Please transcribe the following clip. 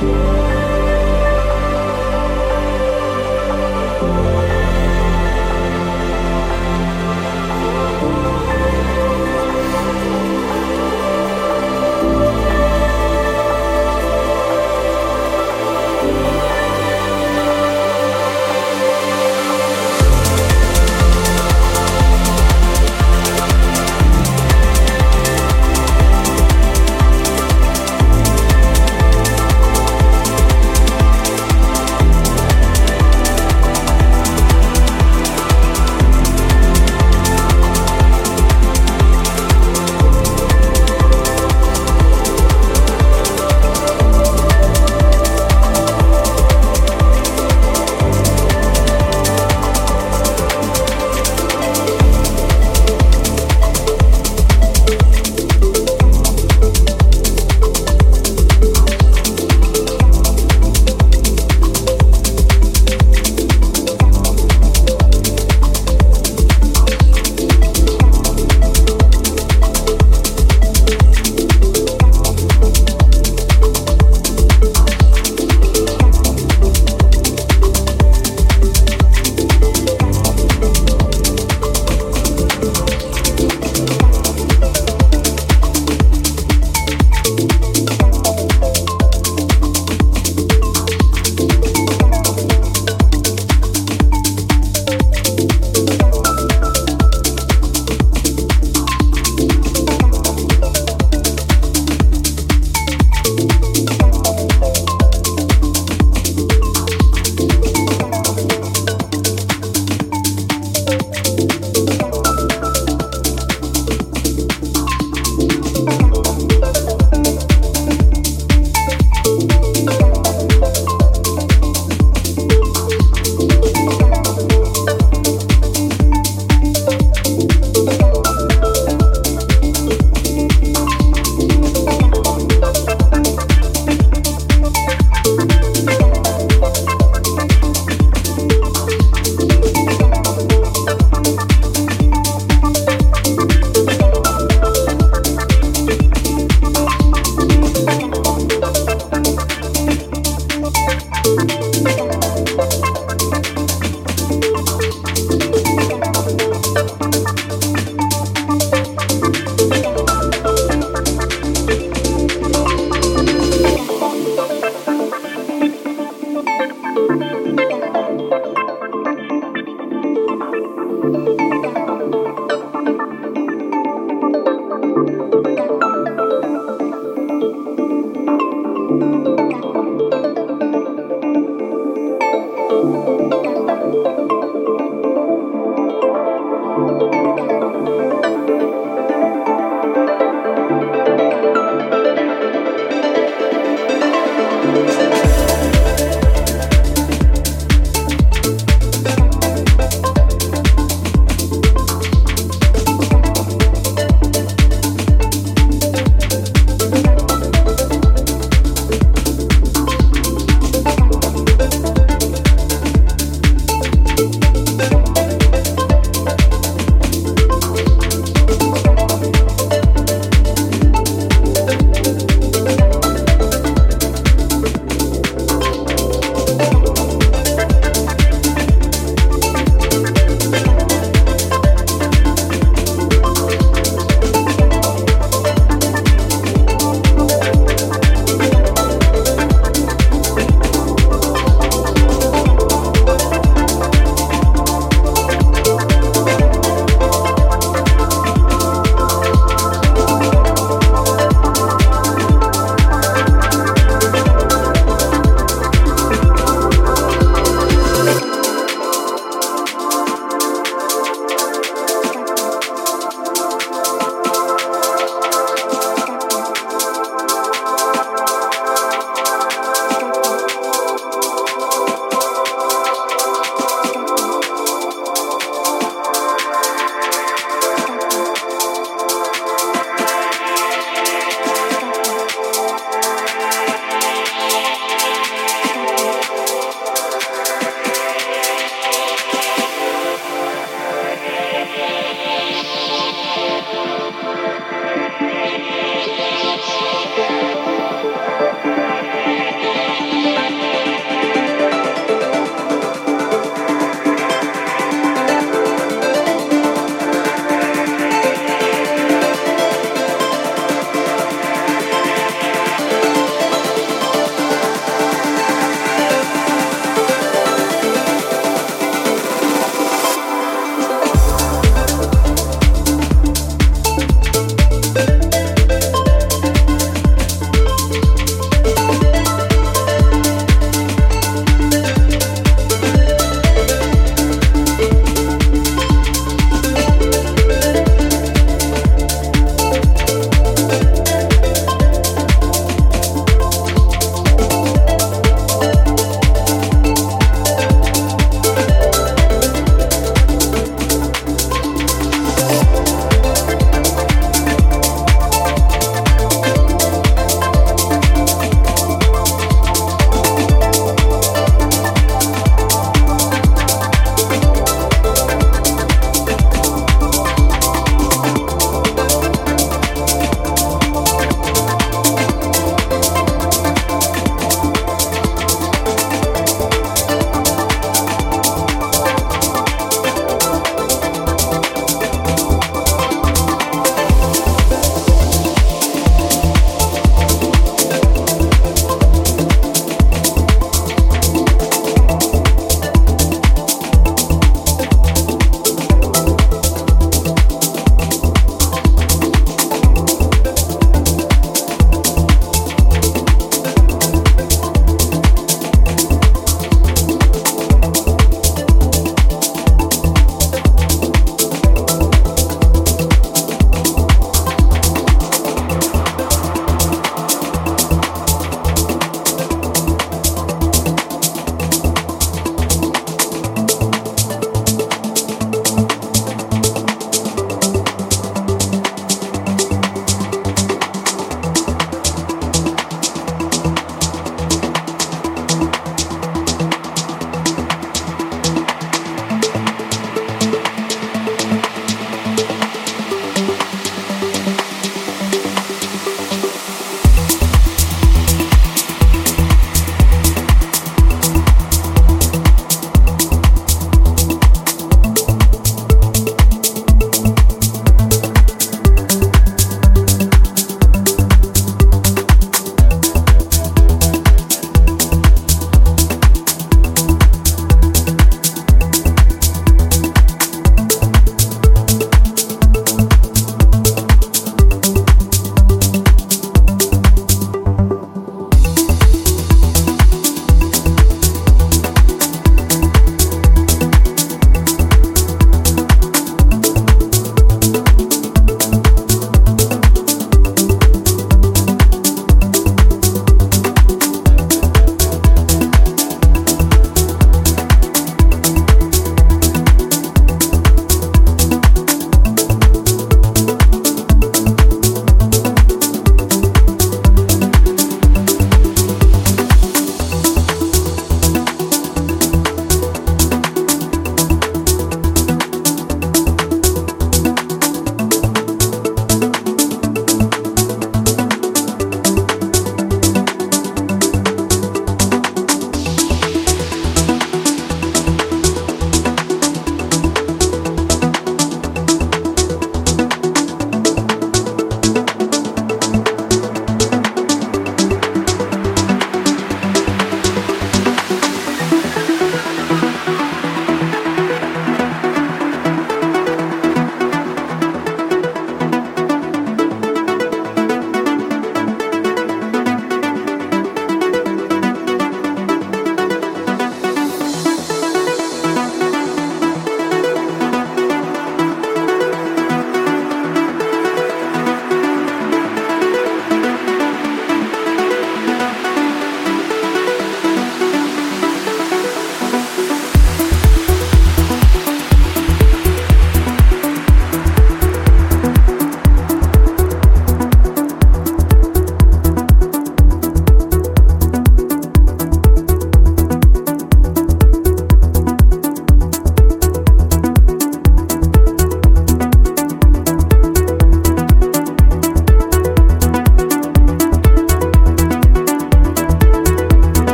Whoa.